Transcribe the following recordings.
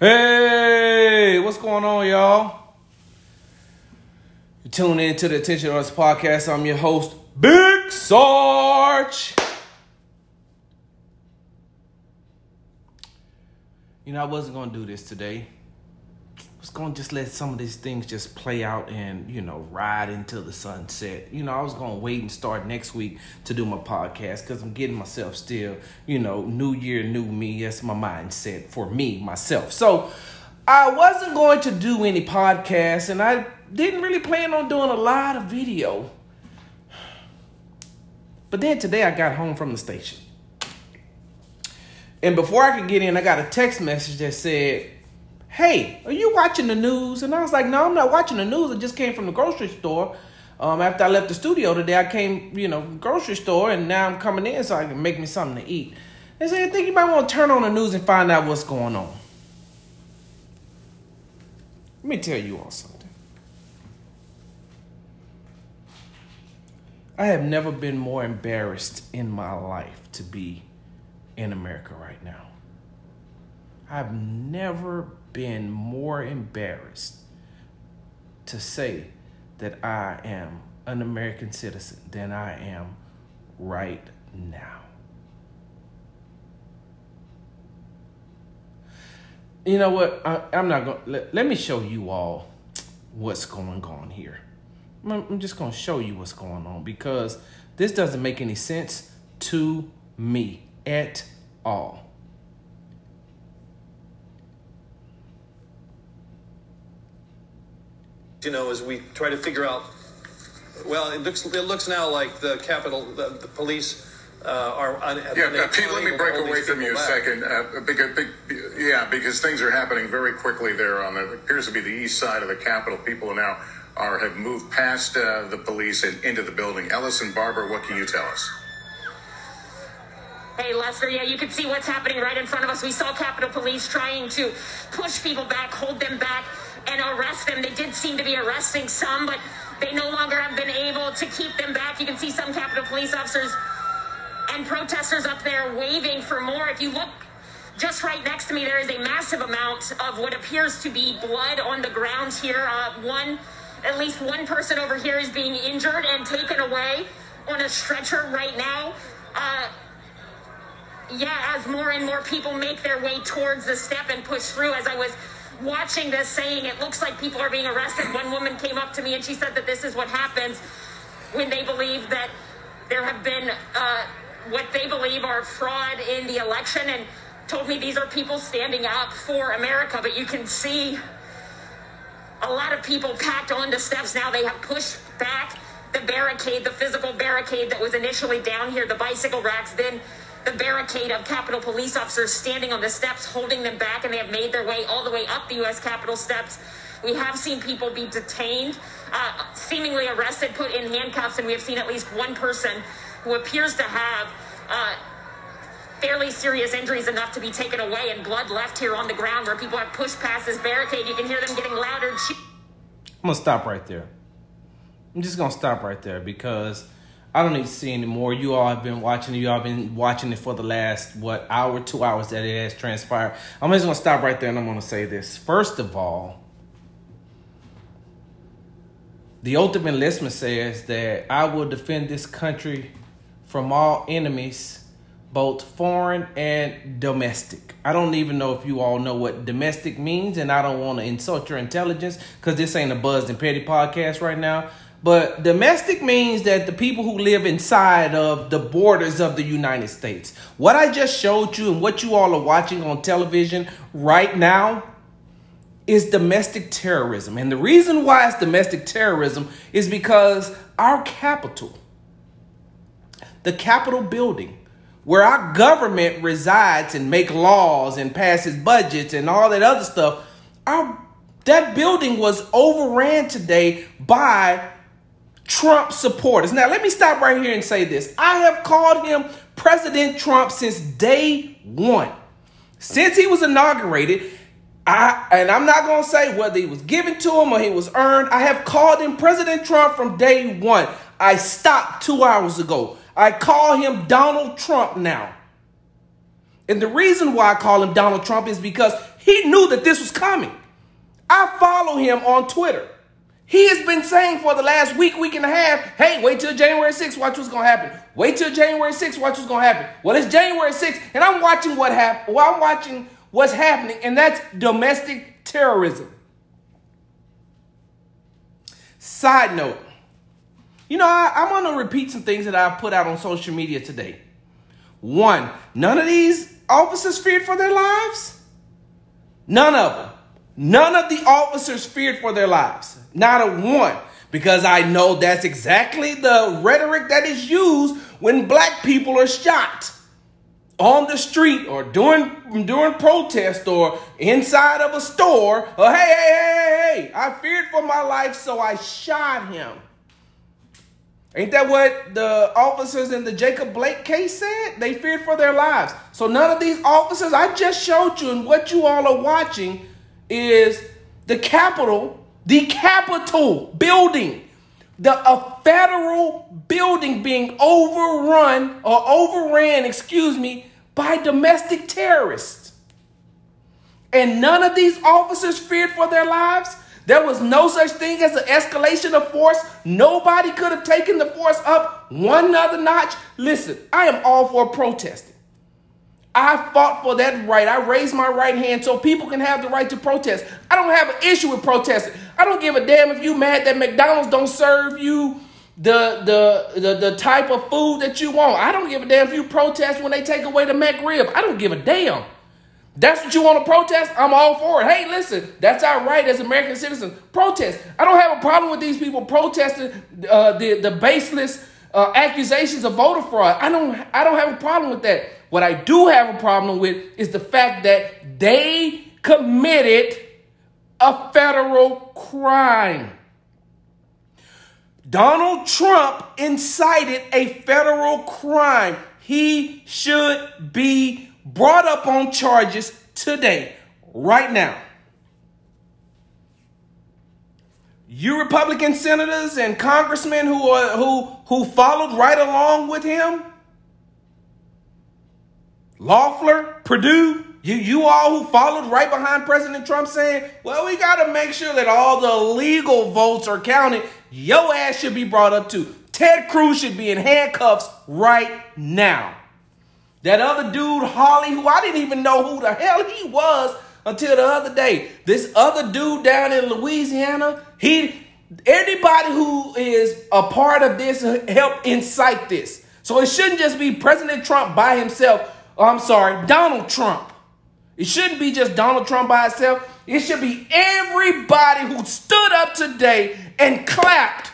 Hey, what's going on, y'all? You tune in to the Attention Artists podcast. I'm your host, Big Sarge. You know, I wasn't gonna do this today. Was gonna just let some of these things just play out and you know ride into the sunset. You know, I was gonna wait and start next week to do my podcast because I'm getting myself still. You know, new year, new me. That's my mindset for me myself. So I wasn't going to do any podcasts, and I didn't really plan on doing a lot of video. But then today I got home from the station. And before I could get in, I got a text message that said, Hey, are you watching the news? And I was like, No, I'm not watching the news. I just came from the grocery store. Um, after I left the studio today, I came, you know, grocery store, and now I'm coming in so I can make me something to eat. They said, I think you might want to turn on the news and find out what's going on. Let me tell you all something. I have never been more embarrassed in my life to be in America right now. I've never been more embarrassed to say that I am an American citizen than I am right now. You know what? I, am not going to let, let me show you all what's going on here. I'm just going to show you what's going on because this doesn't make any sense to me at all. You know, as we try to figure out, well, it looks it looks now like the Capitol, the, the police uh, are. Un, yeah, uh, Pete, let me break away from you a second. Uh, big, big, yeah, because things are happening very quickly there on the appears to be the east side of the Capitol. People are now are have moved past uh, the police and into the building. Ellison Barber, what can you tell us? Hey, Lester, yeah, you can see what's happening right in front of us. We saw Capitol Police trying to push people back, hold them back, and arrest them. They did seem to be arresting some, but they no longer have been able to keep them back. You can see some Capitol Police officers and protesters up there waving for more. If you look just right next to me, there is a massive amount of what appears to be blood on the ground here. Uh, one, at least one person over here is being injured and taken away on a stretcher right now. Uh, yeah, as more and more people make their way towards the step and push through, as I was watching this saying it looks like people are being arrested. One woman came up to me and she said that this is what happens when they believe that there have been uh, what they believe are fraud in the election and told me these are people standing up for America. But you can see a lot of people packed onto steps now. They have pushed back the barricade, the physical barricade that was initially down here, the bicycle racks, then the barricade of Capitol police officers standing on the steps, holding them back, and they have made their way all the way up the U.S. Capitol steps. We have seen people be detained, uh, seemingly arrested, put in handcuffs, and we have seen at least one person who appears to have uh, fairly serious injuries enough to be taken away, and blood left here on the ground where people have pushed past this barricade. You can hear them getting louder. I'm gonna stop right there. I'm just gonna stop right there because I don't need to see anymore. You all have been watching it. You all have been watching it for the last, what, hour, two hours that it has transpired. I'm just going to stop right there and I'm going to say this. First of all, the ultimate Enlistment says that I will defend this country from all enemies, both foreign and domestic. I don't even know if you all know what domestic means, and I don't want to insult your intelligence because this ain't a Buzzed and Petty podcast right now. But domestic means that the people who live inside of the borders of the United States. What I just showed you and what you all are watching on television right now is domestic terrorism. And the reason why it's domestic terrorism is because our capital, the Capitol building, where our government resides and make laws and passes budgets and all that other stuff, our that building was overran today by Trump supporters. Now, let me stop right here and say this. I have called him President Trump since day one. Since he was inaugurated, I, and I'm not going to say whether he was given to him or he was earned. I have called him President Trump from day one. I stopped two hours ago. I call him Donald Trump now. And the reason why I call him Donald Trump is because He knew that this was coming. I follow him on Twitter. He has been saying for the last week, week and a half, hey, wait till January 6th, watch what's gonna happen. Wait till January 6th, watch what's gonna happen. Well, it's January 6th, and I'm watching what happened. Well, I'm watching what's happening, and that's domestic terrorism. Side note, you know, I, I'm gonna repeat some things that I put out on social media today. One, none of these officers feared for their lives. None of them. None of the officers feared for their lives. Not a one. Because I know that's exactly the rhetoric that is used when black people are shot on the street or during during protest or inside of a store. Uh, or hey, hey, hey, hey, I feared for my life, so I shot him. Ain't that what the officers in the Jacob Blake case said? They feared for their lives. So none of these officers I just showed you and what you all are watching is the Capitol, the Capitol building, the a federal building being overrun or overran, excuse me, by domestic terrorists. And none of these officers feared for their lives. There was no such thing as an escalation of force. Nobody could have taken the force up one other notch. Listen, I am all for protesting. I fought for that right. I raised my right hand so people can have the right to protest. I don't have an issue with protesting. I don't give a damn if you mad that McDonald's don't serve you the, the the the type of food that you want. I don't give a damn if you protest when they take away the McRib. I don't give a damn. That's what you want to protest? I'm all for it. Hey, listen, that's our right as American citizens. Protest. I don't have a problem with these people protesting uh, the the baseless uh, accusations of voter fraud. I don't I don't have a problem with that. What I do have a problem with is the fact that they committed a federal crime. Donald Trump incited a federal crime. He should be brought up on charges today, right now. You Republican senators and congressmen who are, who who followed right along with him, Loeffler, Perdue, you, you all who followed right behind President Trump saying, well, we got to make sure that all the legal votes are counted. Your ass should be brought up too. Ted Cruz should be in handcuffs right now. That other dude, Hawley, who I didn't even know who the hell he was until the other day. This other dude down in Louisiana, he anybody who is a part of this help incite this. So it shouldn't just be President Trump by himself oh, I'm sorry, Donald Trump. It shouldn't be just Donald Trump by itself. It should be everybody who stood up today and clapped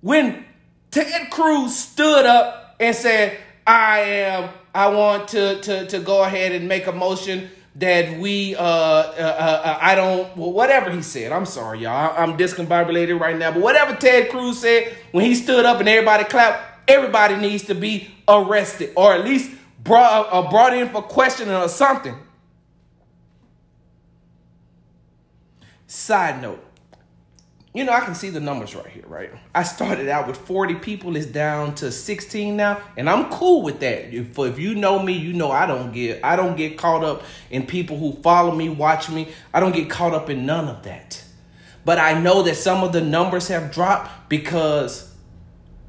when Ted Cruz stood up and said, I am, I want to, to, to go ahead and make a motion that we, uh, uh, uh, uh I don't, well, whatever he said. I'm sorry, y'all. I'm discombobulated right now. But whatever Ted Cruz said when he stood up and everybody clapped, everybody needs to be arrested or at least brought, uh, brought in for questioning or something. Side note, you know, I can see the numbers right here, right? I started out with 40 people, it's down to 16 now, and I'm cool with that. If, if you know me, you know I don't get I don't get caught up in people who follow me, watch me. I don't get caught up in none of that. But I know that some of the numbers have dropped because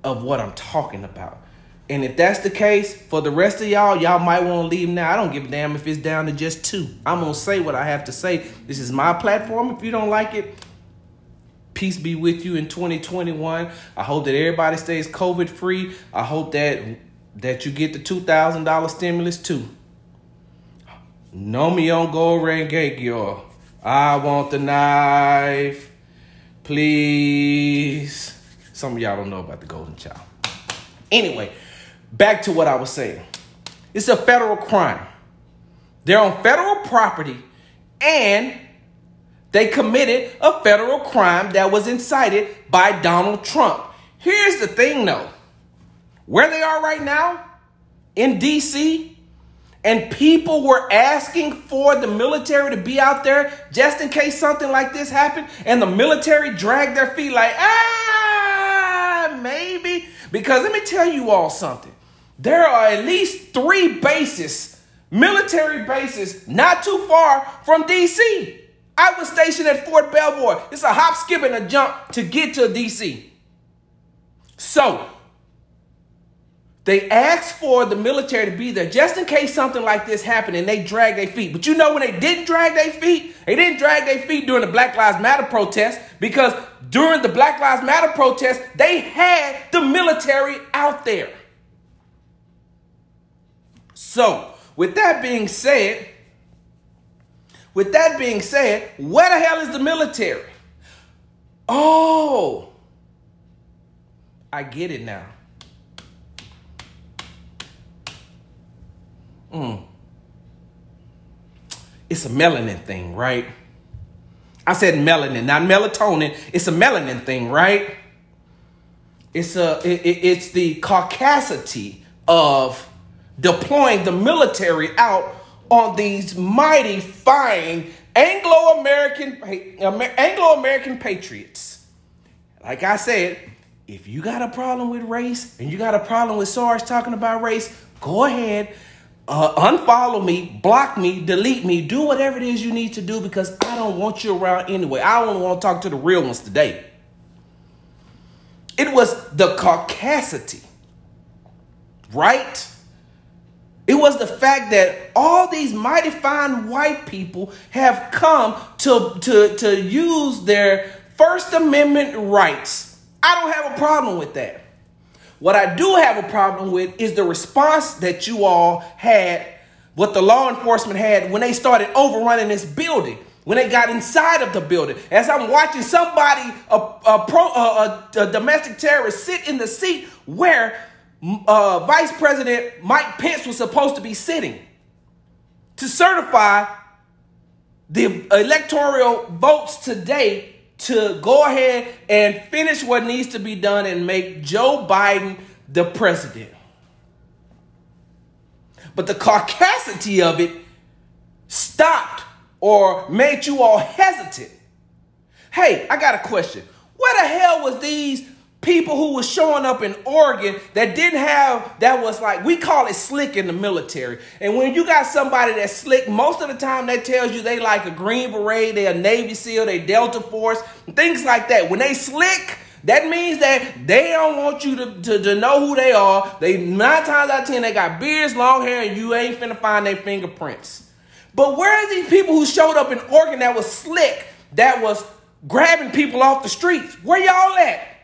of what I'm talking about. And if that's the case, for the rest of y'all, y'all might want to leave now. I don't give a damn if it's down to just two. I'm going to say what I have to say. This is my platform. If you don't like it, peace be with you in 2021. I hope that everybody stays COVID free. I hope that that you get the $2,000 stimulus too. No me on go Rengeki, y'all. I want the knife. Please. Some of y'all don't know about the golden child. Anyway, back to what I was saying. It's a federal crime. They're on federal property and they committed a federal crime that was incited by Donald Trump. Here's the thing though where they are right now in DC, and people were asking for the military to be out there just in case something like this happened, and the military dragged their feet like, ah, maybe. Because let me tell you all something. There are at least three bases military bases not too far from DC. I was stationed at Fort Belvoir. It's a hop, skip, and a jump to get to DC. So, they asked for the military to be there just in case something like this happened and they drag their feet. But you know when they didn't drag their feet? They didn't drag their feet during the Black Lives Matter protest because during the Black Lives Matter protest, they had the military out there. So, with that being said, with that being said, where the hell is the military? Oh, I get it now. Mm. It's a melanin thing, right? I said melanin, not melatonin. It's a melanin thing, right? It's a it, it's the caucasity of deploying the military out on these mighty fine Anglo-American Anglo-American patriots. Like I said, if you got a problem with race and you got a problem with Sarge talking about race, go ahead, uh, unfollow me, block me, delete me, do whatever it is you need to do because I don't want you around anyway. I only want to talk to the real ones today. It was the caucasity, right? It was the fact that all these mighty fine white people have come to, to, to use their First Amendment rights. I don't have a problem with that. What I do have a problem with is the response that you all had, what the law enforcement had when they started overrunning this building, when they got inside of the building. As I'm watching somebody, a, a, pro, a, a domestic terrorist, sit in the seat where uh, Vice President Mike Pence was supposed to be sitting to certify the electoral votes today to go ahead and finish what needs to be done and make Joe Biden the president. But the caucasity of it stopped or made you all hesitant. Hey, I got a question. Where the hell was these people who was showing up in Oregon that didn't have that was like we call it slick in the military. And when you got somebody that's slick, most of the time that tells you they like a Green Beret, they a Navy SEAL, they Delta Force, things like that. When they slick, that means that they don't want you to, to, to know who they are. They nine times out of ten they got beards, long hair, and you ain't finna find their fingerprints. But where are these people who showed up in Oregon that was slick, that was grabbing people off the streets? Where y'all at?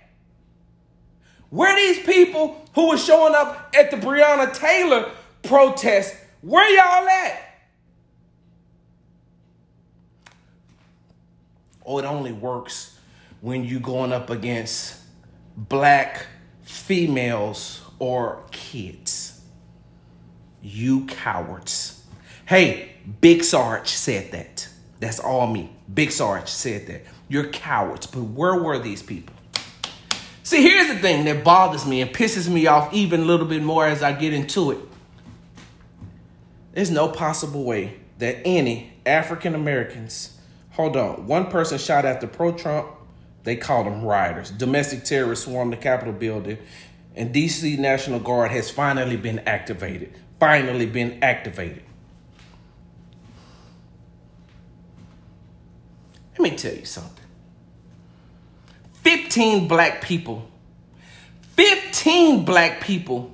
Where these people who were showing up at the Breonna Taylor protest, where y'all at? Oh, it only works when you going up against black females or kids. You cowards. Hey, Big Sarge said that. That's all me. Big Sarge said that. You're cowards. But where were these people? See, here's the thing that bothers me and pisses me off even a little bit more as I get into it. There's no possible way that any African Americans, hold on, one person shot after pro Trump, they called them rioters. Domestic terrorists swarmed the Capitol building, and DC National Guard has finally been activated. Finally been activated. Let me tell you something. 15 black people, 15 black people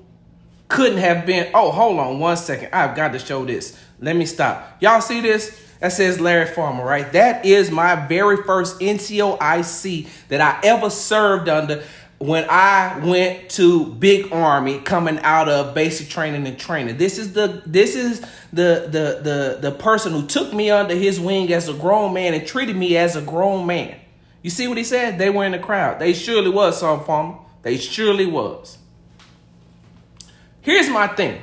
couldn't have been. Oh, hold on one second. I've got to show this. Let me stop. Y'all see this? That says Larry Farmer, right? That is my very first NCOIC that I ever served under when I went to Big Army coming out of basic training and training. This is the this is the the the the person who took me under his wing as a grown man and treated me as a grown man. You see what he said? They were in the crowd. They surely was, Son Farmer. They surely was. Here's my thing.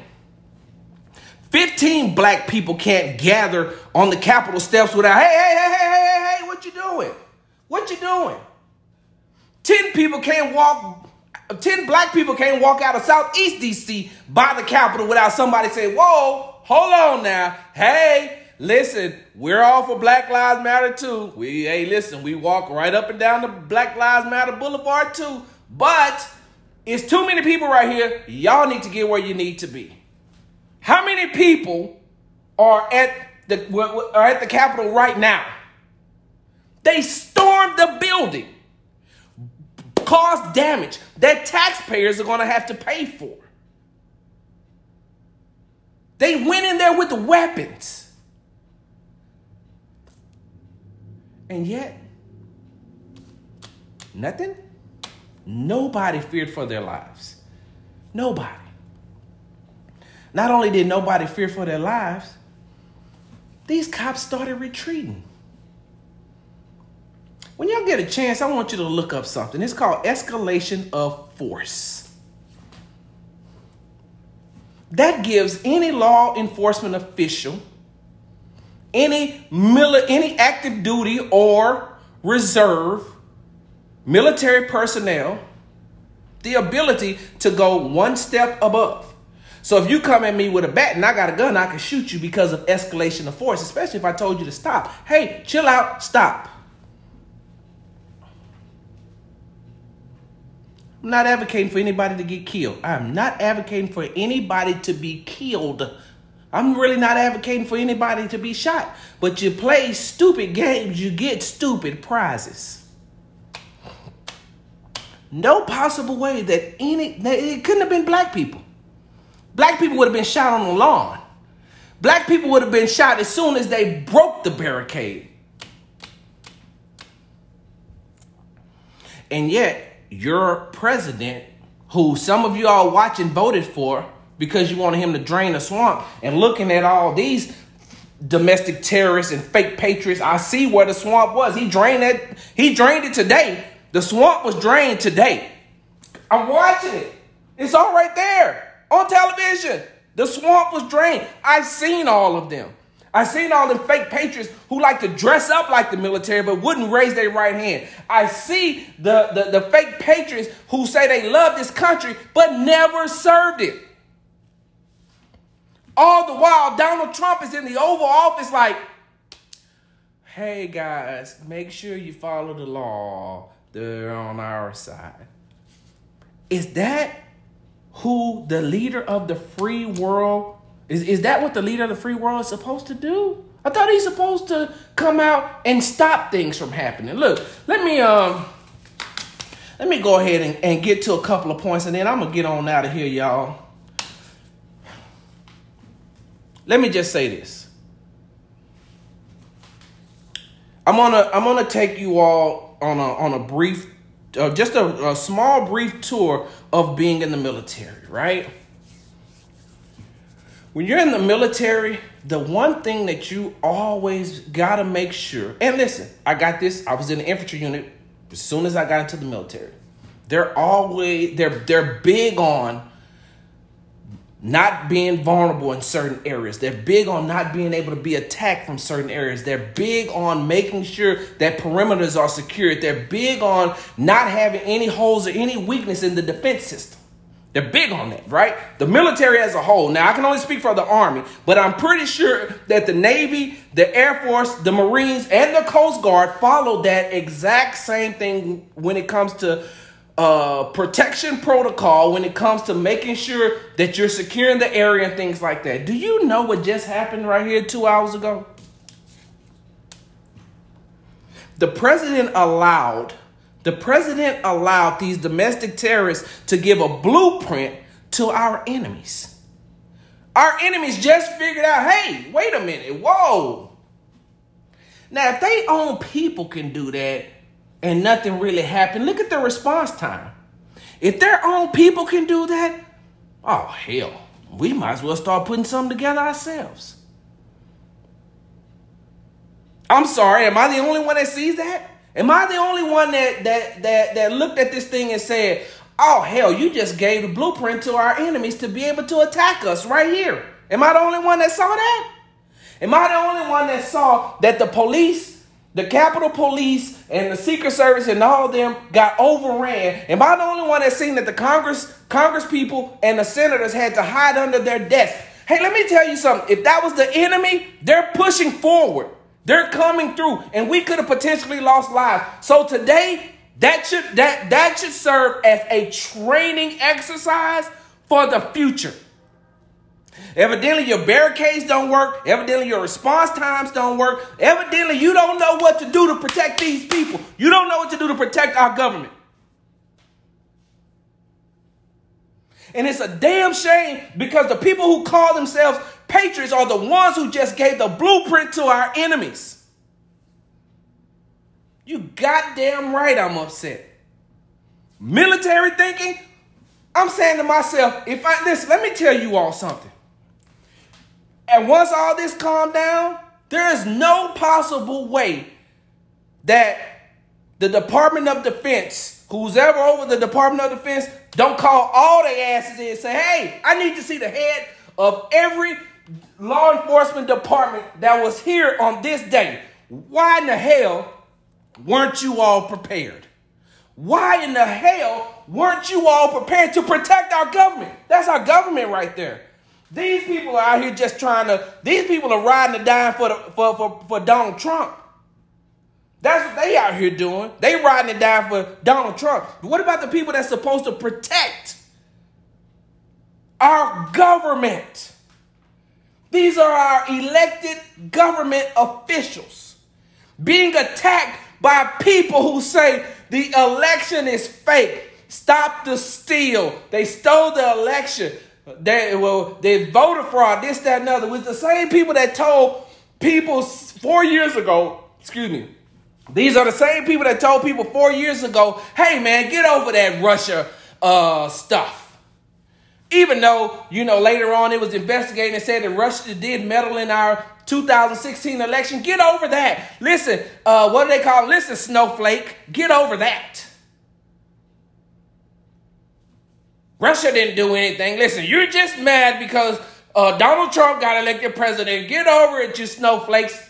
15 black people can't gather on the Capitol steps without, hey, hey, hey, hey, hey, hey, hey, what you doing? What you doing? 10 people can't walk, 10 black people can't walk out of Southeast DC by the Capitol without somebody saying, whoa, hold on now. Hey, Listen, we're all for Black Lives Matter too. We hey, listen, we walk right up and down the Black Lives Matter Boulevard too. But it's too many people right here. Y'all need to get where you need to be. How many people are at the are at the Capitol right now. They stormed the building, caused damage that taxpayers are going to have to pay for. They went in there with weapons. And yet, nothing. Nobody feared for their lives. Nobody. Not only did nobody fear for their lives, these cops started retreating. When y'all get a chance, I want you to look up something. It's called escalation of force. That gives any law enforcement official, any mili- any active duty or reserve military personnel the ability to go one step above. So if you come at me with a bat and I got a gun, I can shoot you because of escalation of force, especially if I told you to stop. Hey, chill out, stop. I'm not advocating for anybody to get killed. I'm not advocating for anybody to be killed. I'm really not advocating for anybody to be shot. But you play stupid games, you get stupid prizes. No possible way that any, it couldn't have been black people. Black people would have been shot on the lawn. Black people would have been shot as soon as they broke the barricade. And yet, your president, who some of you all watching voted for because you wanted him to drain the swamp, and looking at all these domestic terrorists and fake patriots, I see where the swamp was. He drained it. He drained it today. The swamp was drained today. I'm watching it. It's all right there on television. The swamp was drained. I've seen all of them. I've seen all them fake patriots who like to dress up like the military but wouldn't raise their right hand. I see the, the, the fake patriots who say they love this country but never served it. All the while, Donald Trump is in the Oval Office like, hey guys, make sure you follow the law. They're on our side. Is that who the leader of the free world is, is that what the leader of the free world is supposed to do? I thought he's supposed to come out and stop things from happening. Look, let me um let me go ahead and, and get to a couple of points and then I'm gonna get on out of here, y'all. Let me just say this. I'm gonna I'm gonna take you all on a on a brief uh, just a, a small brief tour of being in the military, right? when you're in the military, the one thing that you always gotta make sure, and listen, I got this, I was in the infantry unit as soon as I got into the military. They're always they're they're big on not being vulnerable in certain areas. They're big on not being able to be attacked from certain areas. They're big on making sure that perimeters are secured. They're big on not having any holes or any weakness in the defense system. They're big on that, right? The military as a whole. Now, I can only speak for the Army, but I'm pretty sure that the Navy, the Air Force, the Marines, and the Coast Guard follow that exact same thing when it comes to uh, protection protocol, when it comes to making sure that you're securing the area and things like that. Do you know what just happened right here two hours ago? The president allowed the president allowed these domestic terrorists to give a blueprint to our enemies. Our enemies just figured out hey, wait a minute, whoa. Now, if they own people can do that and nothing really happened, look at the response time. If their own people can do that, oh, hell, we might as well start putting something together ourselves. I'm sorry, am I the only one that sees that? Am I the only one that that that that looked at this thing and said, "Oh hell, you just gave the blueprint to our enemies to be able to attack us right here"? Am I the only one that saw that? Am I the only one that saw that the police, the Capitol Police, and the Secret Service and all of them got overran? Am I the only one that seen that the Congress, Congress people, and the senators had to hide under their desks? Hey, let me tell you something. If that was the enemy, they're pushing forward. They're coming through, and we could have potentially lost lives. So today, that should that that should serve as a training exercise for the future. Evidently, your barricades don't work. Evidently, your response times don't work. Evidently, you don't know what to do to protect these people. You don't know what to do to protect our government. And it's a damn shame because the people who call themselves patriots are the ones who just gave the blueprint to our enemies. You goddamn right I'm upset. Military thinking, I'm saying to myself, if I listen, let me tell you all something. And once all this calmed down, there is no possible way that the Department of Defense, who's ever over the Department of Defense, don't call all their asses in and say, hey, I need to see the head of every law enforcement department that was here on this day. Why in the hell weren't you all prepared? Why in the hell weren't you all prepared to protect our government? That's our government right there. These people are out here just trying to, these people are riding the dime for, the, for, for, for Donald Trump. That's what they out here doing. They riding it down for Donald Trump. But what about the people that's supposed to protect our government? These are our elected government officials being attacked by people who say the election is fake. Stop the steal. They stole the election. They well, they voted fraud, this, that, and other. With the same people that told people four years ago, excuse me, these are the same people that told people four years ago, hey man, get over that Russia uh, stuff. Even though, you know, later on it was investigated and said that Russia did meddle in our 2016 election, get over that. Listen, uh, what do they call it? Listen, snowflake, get over that. Russia didn't do anything. Listen, you're just mad because uh, Donald Trump got elected president. Get over it, you snowflakes.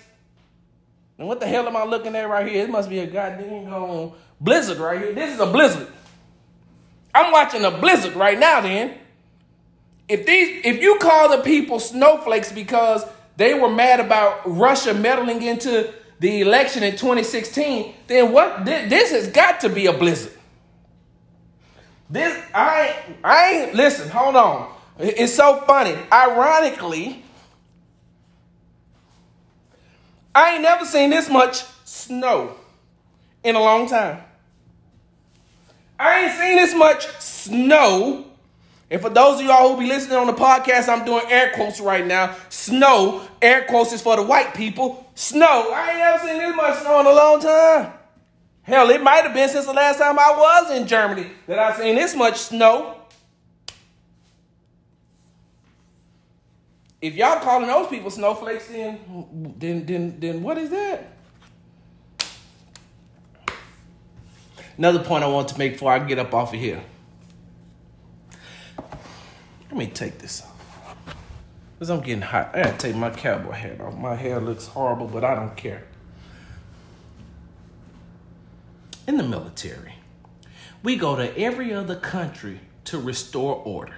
And what the hell am I looking at right here? It must be a goddamn blizzard right here. This is a blizzard. I'm watching a blizzard right now. Then, if these, if you call the people snowflakes because they were mad about Russia meddling into the election in 2016, then what? This has got to be a blizzard. This I I ain't listen. Hold on. It's so funny. Ironically, I ain't never seen this much snow in a long time. I ain't seen this much snow. And for those of y'all who be listening on the podcast, I'm doing air quotes right now. Snow, air quotes is for the white people. Snow. I ain't never seen this much snow in a long time. Hell, it might have been since the last time I was in Germany that I seen this much snow. If y'all calling those people snowflakes, then then then then what is that? Another point I want to make before I get up off of here. Let me take this off. Because I'm getting hot. I gotta take my cowboy hat off. My hair looks horrible, but I don't care. In the military, we go to every other country to restore order.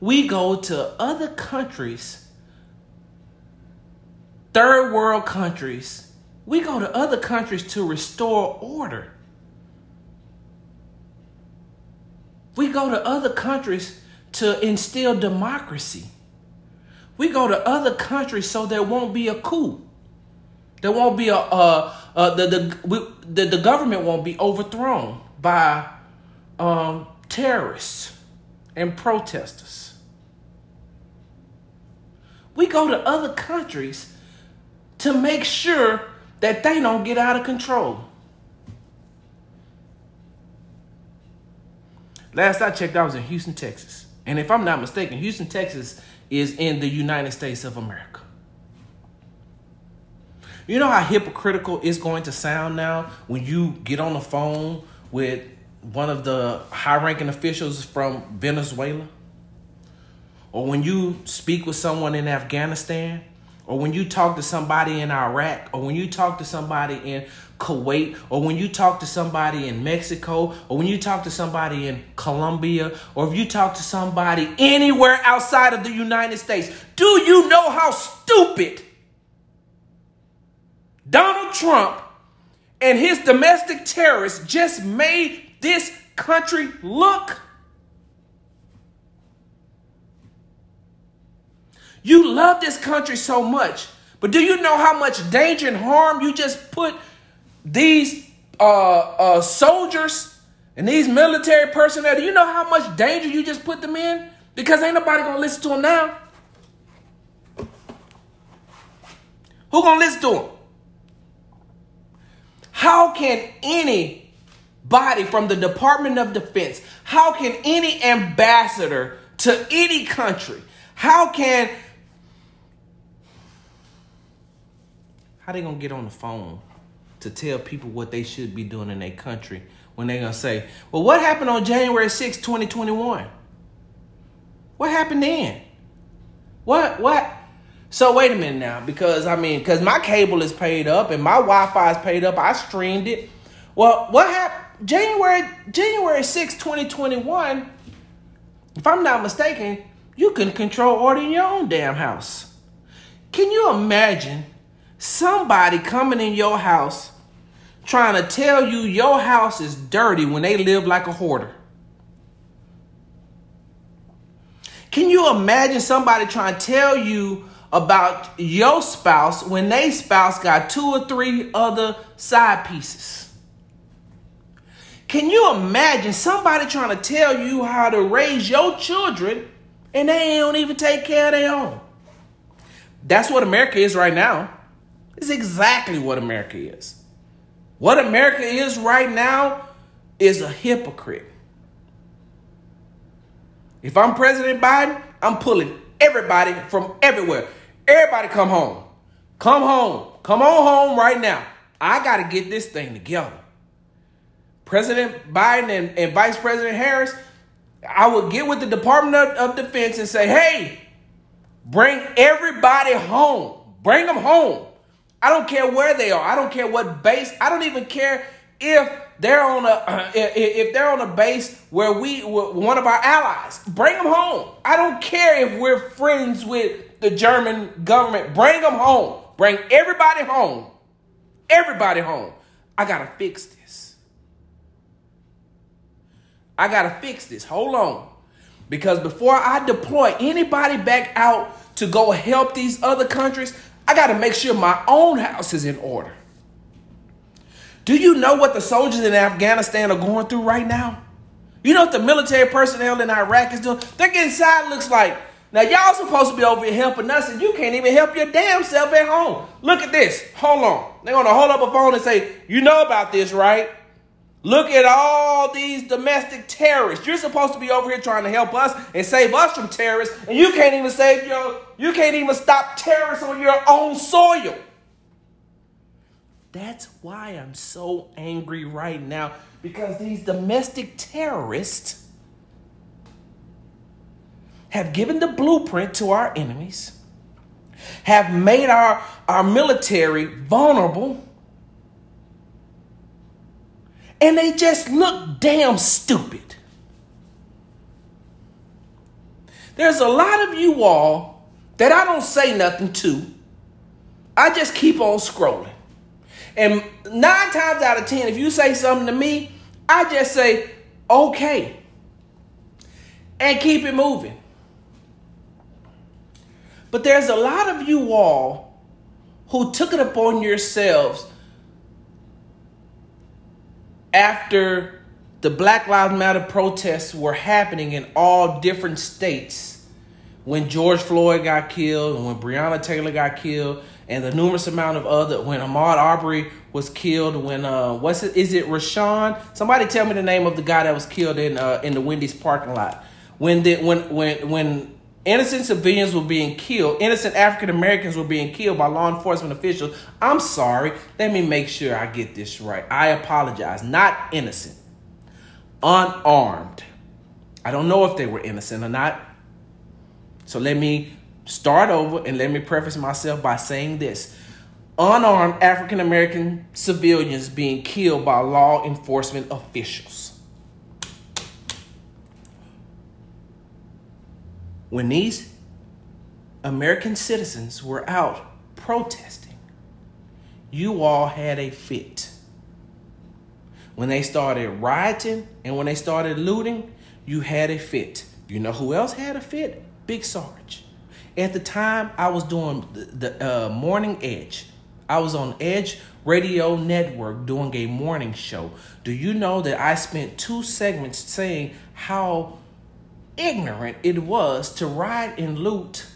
We go to other countries, third world countries, we go to other countries to restore order. We go to other countries to instill democracy. We go to other countries so there won't be a coup. There won't be a, a uh, the the, we, the the government won't be overthrown by um, terrorists and protesters. We go to other countries to make sure that they don't get out of control. Last I checked, I was in Houston, Texas. And if I'm not mistaken, Houston, Texas is in the United States of America. You know how hypocritical it's going to sound now when you get on the phone with one of the high ranking officials from Venezuela? Or when you speak with someone in Afghanistan? Or when you talk to somebody in Iraq? Or when you talk to somebody in Kuwait? Or when you talk to somebody in Mexico? Or when you talk to somebody in Colombia? Or if you talk to somebody anywhere outside of the United States? Do you know how stupid? Donald Trump and his domestic terrorists just made this country look. You love this country so much, but do you know how much danger and harm you just put these uh, uh, soldiers and these military personnel? Do you know how much danger you just put them in? Because ain't nobody gonna listen to them now. Who gonna listen to them? How can anybody from the Department of Defense, how can any ambassador to any country, how can how they gonna get on the phone to tell people what they should be doing in their country when they gonna say, well, what happened on January 6, 2021? What happened then? What what so wait a minute now, because I mean, because my cable is paid up and my Wi-Fi is paid up, I streamed it. Well, what happened January January 6, 2021? If I'm not mistaken, you can control order in your own damn house. Can you imagine somebody coming in your house trying to tell you your house is dirty when they live like a hoarder? Can you imagine somebody trying to tell you about your spouse when they spouse got two or three other side pieces. Can you imagine somebody trying to tell you how to raise your children and they don't even take care of their own? That's what America is right now. It's exactly what America is. What America is right now is a hypocrite. If I'm President Biden, I'm pulling everybody from everywhere. Everybody come home. Come home. Come on home right now. I got to get this thing together. President Biden and, and, Vice President Harris, I would get with the Department of, of Defense and say, hey, bring everybody home. Bring them home. I don't care where they are. I don't care what base. I don't even care if they're on a if they're on a base where we one of our allies. Bring them home. I don't care if we're friends with the German government. Bring them home. Bring everybody home. Everybody home. I got to fix this. I got to fix this. Hold on. Because before I deploy anybody back out to go help these other countries, I got to make sure my own house is in order. Do you know what the soldiers in Afghanistan are going through right now? You know what the military personnel in Iraq is doing? Their inside looks like now y'all supposed to be over here helping us, and you can't even help your damn self at home. Look at this. Hold on. They're gonna hold up a phone and say, "You know about this, right?" Look at all these domestic terrorists. You're supposed to be over here trying to help us and save us from terrorists, and you can't even save your. You can't even stop terrorists on your own soil. That's why I'm so angry right now because these domestic terrorists have given the blueprint to our enemies, have made our, our military vulnerable, and they just look damn stupid. There's a lot of you all that I don't say nothing to. I just keep on scrolling. And nine times out of ten, if you say something to me, I just say, okay, and keep it moving. But there's a lot of you all who took it upon yourselves after the Black Lives Matter protests were happening in all different states when George Floyd got killed and when Breonna Taylor got killed and the numerous amount of other when Ahmaud Arbery was killed when uh what's it is it Rashawn? Somebody tell me the name of the guy that was killed in uh in the Wendy's parking lot. When the when when when Innocent civilians were being killed. Innocent African Americans were being killed by law enforcement officials. I'm sorry. Let me make sure I get this right. I apologize. Not innocent. Unarmed. I don't know if they were innocent or not. So let me start over and let me preface myself by saying this. Unarmed African American civilians being killed by law enforcement officials. When these American citizens were out protesting, you all had a fit. When they started rioting and when they started looting, you had a fit. You know who else had a fit? Big Sarge. At the time, I was doing the, the uh, Morning Edge. I was on Edge Radio Network doing a morning show. Do you know that I spent two segments saying how ignorant it was to ride and loot,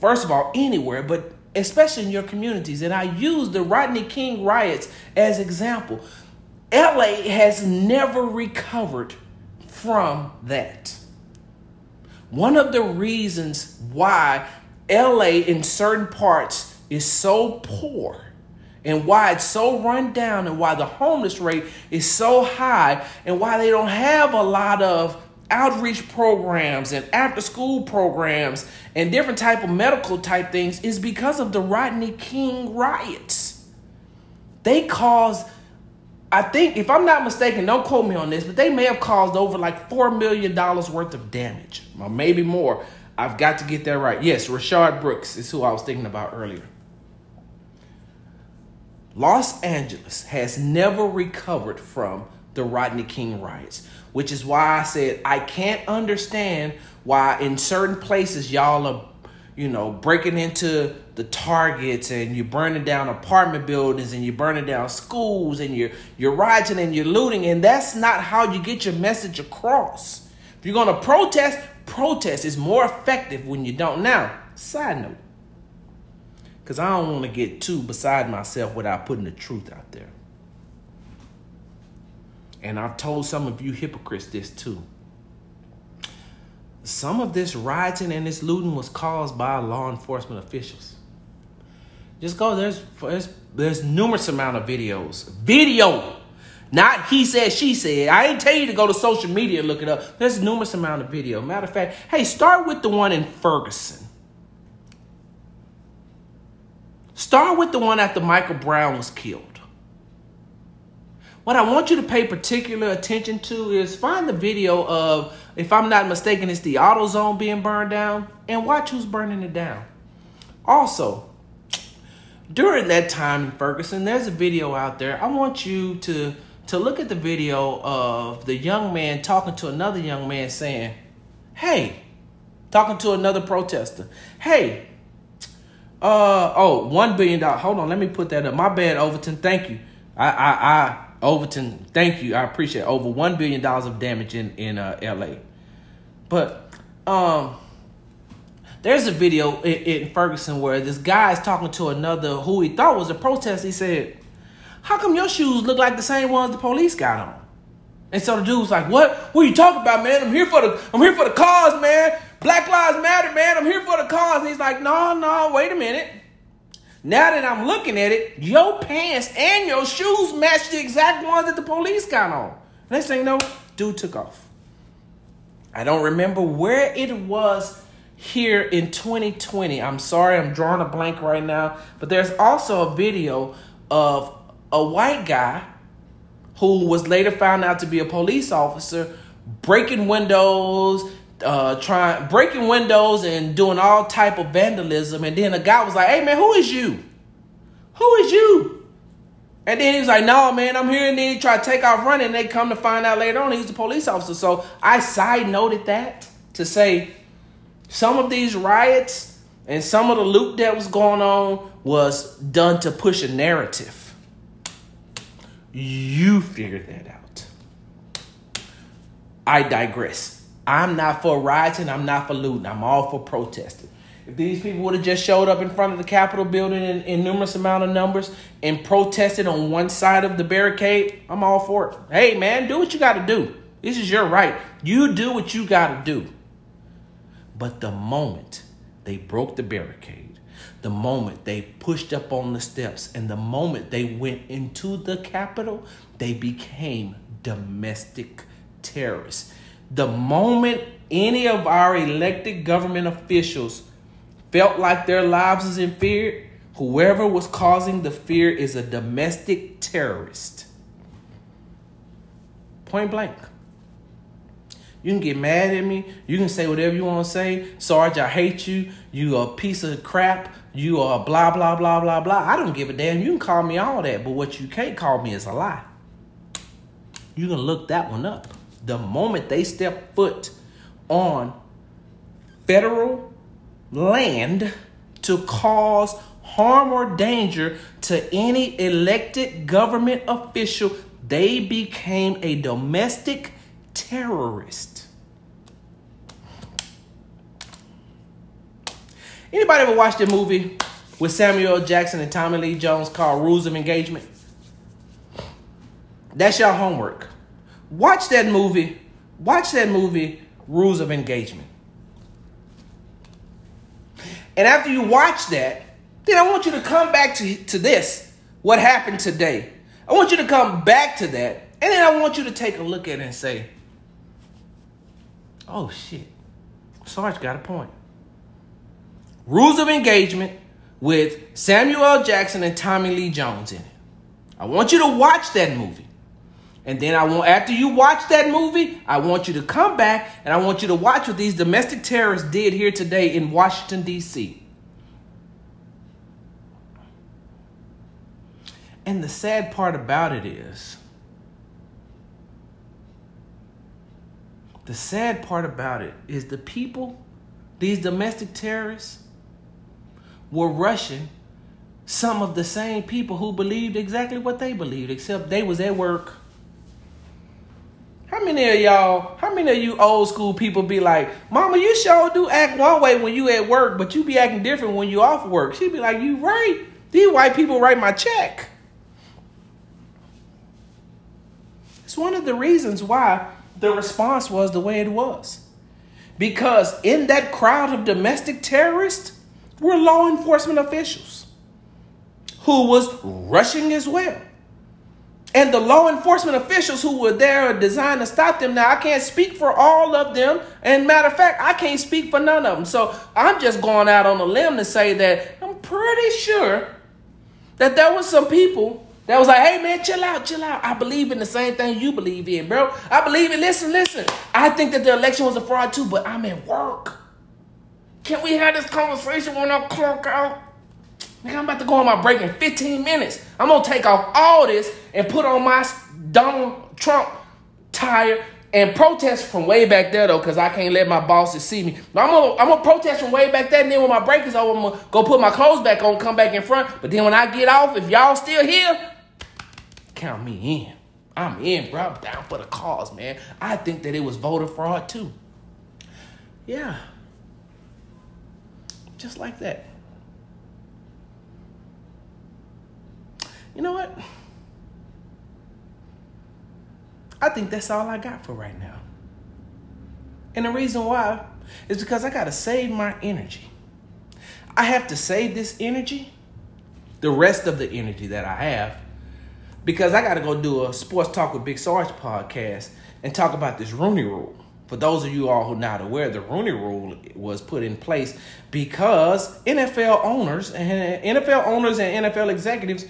first of all, anywhere, but especially in your communities. And I use the Rodney King riots as example. LA has never recovered from that. One of the reasons why LA in certain parts is so poor and why it's so run down and why the homeless rate is so high and why they don't have a lot of outreach programs and after school programs and different type of medical type things is because of the Rodney King riots. They caused I think if I'm not mistaken, don't quote me on this, but they may have caused over like 4 million dollars worth of damage, or maybe more. I've got to get that right. Yes, Rayshard Brooks is who I was thinking about earlier. Los Angeles has never recovered from the Rodney King riots, which is why I said I can't understand why in certain places y'all are, you know, breaking into the targets and you're burning down apartment buildings and you're burning down schools and you're you're rioting and you're looting and that's not how you get your message across. If you're gonna protest, protest is more effective when you don't. Now, side note, because I don't want to get too beside myself without putting the truth out there. And I've told some of you hypocrites this too. Some of this rioting and this looting was caused by law enforcement officials. Just go, there's, there's, there's numerous amount of videos. Video! Not he said, she said. I ain't tell you to go to social media and look it up. There's numerous amount of video. Matter of fact, hey, start with the one in Ferguson. Start with the one after Michael Brown was killed. What I want you to pay particular attention to is find the video of, if I'm not mistaken, it's the AutoZone being burned down, and watch who's burning it down. Also, during that time in Ferguson, there's a video out there. I want you to to look at the video of the young man talking to another young man saying, "Hey," talking to another protester, "Hey, uh oh, one billion dollars. Hold on, let me put that up. My bad, Overton. Thank you. I I I Overton, thank you. I appreciate it. over one billion dollars of damage in in uh, L.A. But um, there's a video in, in Ferguson where this guy is talking to another who he thought was a protest. He said, "How come your shoes look like the same ones the police got on?" And so the dude's like, "What? What are you talking about, man? I'm here for the I'm here for the cause, man. Black Lives Matter, man. I'm here for the cause." And he's like, "No, no, wait a minute." Now that I'm looking at it, your pants and your shoes match the exact ones that the police got on. Next thing you know, dude took off. I don't remember where it was here in 2020. I'm sorry, I'm drawing a blank right now. But there's also a video of a white guy who was later found out to be a police officer breaking windows, uh, trying breaking windows and doing all type of vandalism. And then a guy was like, "Hey man, who is you? Who is you?" And then he was like, "No man, I'm here." And then he tried to take off running. And they come to find out later on he's a police officer. So I side noted that to say some of these riots and some of the loot that was going on was done to push a narrative. You figure that out. I digress. I'm not for rioting. I'm not for looting. I'm all for protesting. If these people would have just showed up in front of the Capitol building in, in numerous amount of numbers and protested on one side of the barricade, I'm all for it. Hey, man, do what you got to do. This is your right. You do what you got to do. But the moment they broke the barricade, the moment they pushed up on the steps, and the moment they went into the Capitol, they became domestic terrorists the moment any of our elected government officials felt like their lives is in fear, whoever was causing the fear is a domestic terrorist. Point blank. You can get mad at me. You can say whatever you want to say. Sarge, I hate you. You a piece of crap. You are blah, blah, blah, blah, blah. I don't give a damn. You can call me all that. But what you can't call me is a lie. You can look that one up the moment they step foot on federal land to cause harm or danger to any elected government official, they became a domestic terrorist. Anybody ever watched the movie with Samuel Jackson and Tommy Lee Jones called Rules of Engagement? That's your homework. Watch that movie. Watch that movie, Rules of Engagement. And after you watch that, then I want you to come back to, to this, what happened today. I want you to come back to that, and then I want you to take a look at it and say, oh shit, Sarge got a point. Rules of Engagement with Samuel L. Jackson and Tommy Lee Jones in it. I want you to watch that movie. And then I want after you watch that movie, I want you to come back and I want you to watch what these domestic terrorists did here today in Washington D.C. And the sad part about it is the sad part about it is the people, these domestic terrorists, were rushing some of the same people who believed exactly what they believed, except they was at work how many of y'all, how many of you old school people be like, Mama, you sure do act one way when you at work, but you be acting different when you off work? She'd be like, You right. These white people write my check. It's one of the reasons why the response was the way it was. Because in that crowd of domestic terrorists were law enforcement officials who was rushing as well. And the law enforcement officials who were there are designed to stop them. Now, I can't speak for all of them. And matter of fact, I can't speak for none of them. So I'm just going out on a limb to say that I'm pretty sure that there was some people that was like, hey man, chill out, chill out. I believe in the same thing you believe in, bro. I believe in, listen, listen. I think that the election was a fraud too, but I'm at work. Can we have this conversation when I clock out? Nigga, I'm about to go on my break in 15 minutes. I'm gonna take off all this and put on my Donald Trump tire and protest from way back there though, because I can't let my bosses see me. I'm gonna I'm gonna protest from way back there, and then when my break is over, I'm gonna go put my clothes back on, come back in front. But then when I get off, if y'all still here, count me in. I'm in, bro. I'm down for the cause, man. I think that it was voter fraud too. Yeah. Just like that. You know what? I think that's all I got for right now. And the reason why is because I got to save my energy. I have to save this energy, the rest of the energy that I have, because I got to go do a Sports Talk with Big Sarge podcast and talk about this Rooney Rule. For those of you all who are not aware, the Rooney Rule was put in place because NFL owners and NFL owners and NFL executives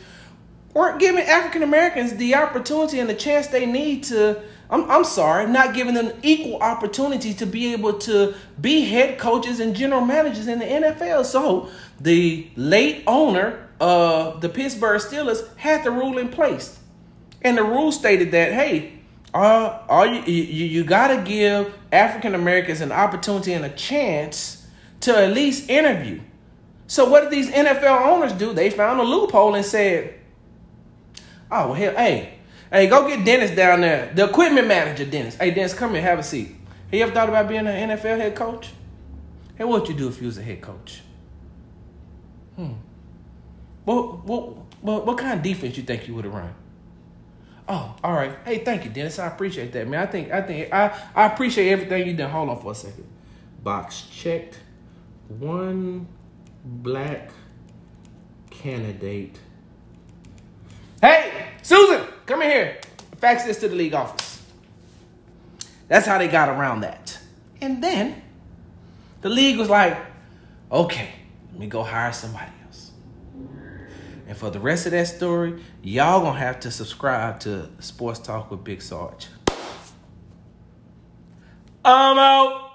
weren't giving African Americans the opportunity and the chance they need to. I'm, I'm sorry, not giving them equal opportunity to be able to be head coaches and general managers in the NFL. So the late owner of the Pittsburgh Steelers had the rule in place, and the rule stated that hey, uh, all you you, you got to give African Americans an opportunity and a chance to at least interview. So what did these NFL owners do? They found a loophole and said Oh, well, hell, hey, hey, go get Dennis down there, the equipment manager, Dennis. Hey, Dennis, come here, have a seat. Have you ever thought about being an NFL head coach? Hey, what would you do if you was a head coach? Hmm. What, what, what, what kind of defense you think you would have run? Oh, all right. Hey, thank you, Dennis. I appreciate that, man. I think, I think, I, I appreciate everything you done. Hold on for a second. Box checked. One black candidate Hey, Susan, come in here. Fax this to the league office. That's how they got around that. And then the league was like, okay, let me go hire somebody else. And for the rest of that story, y'all gonna have to subscribe to Sports Talk with Big Sarge. I'm out.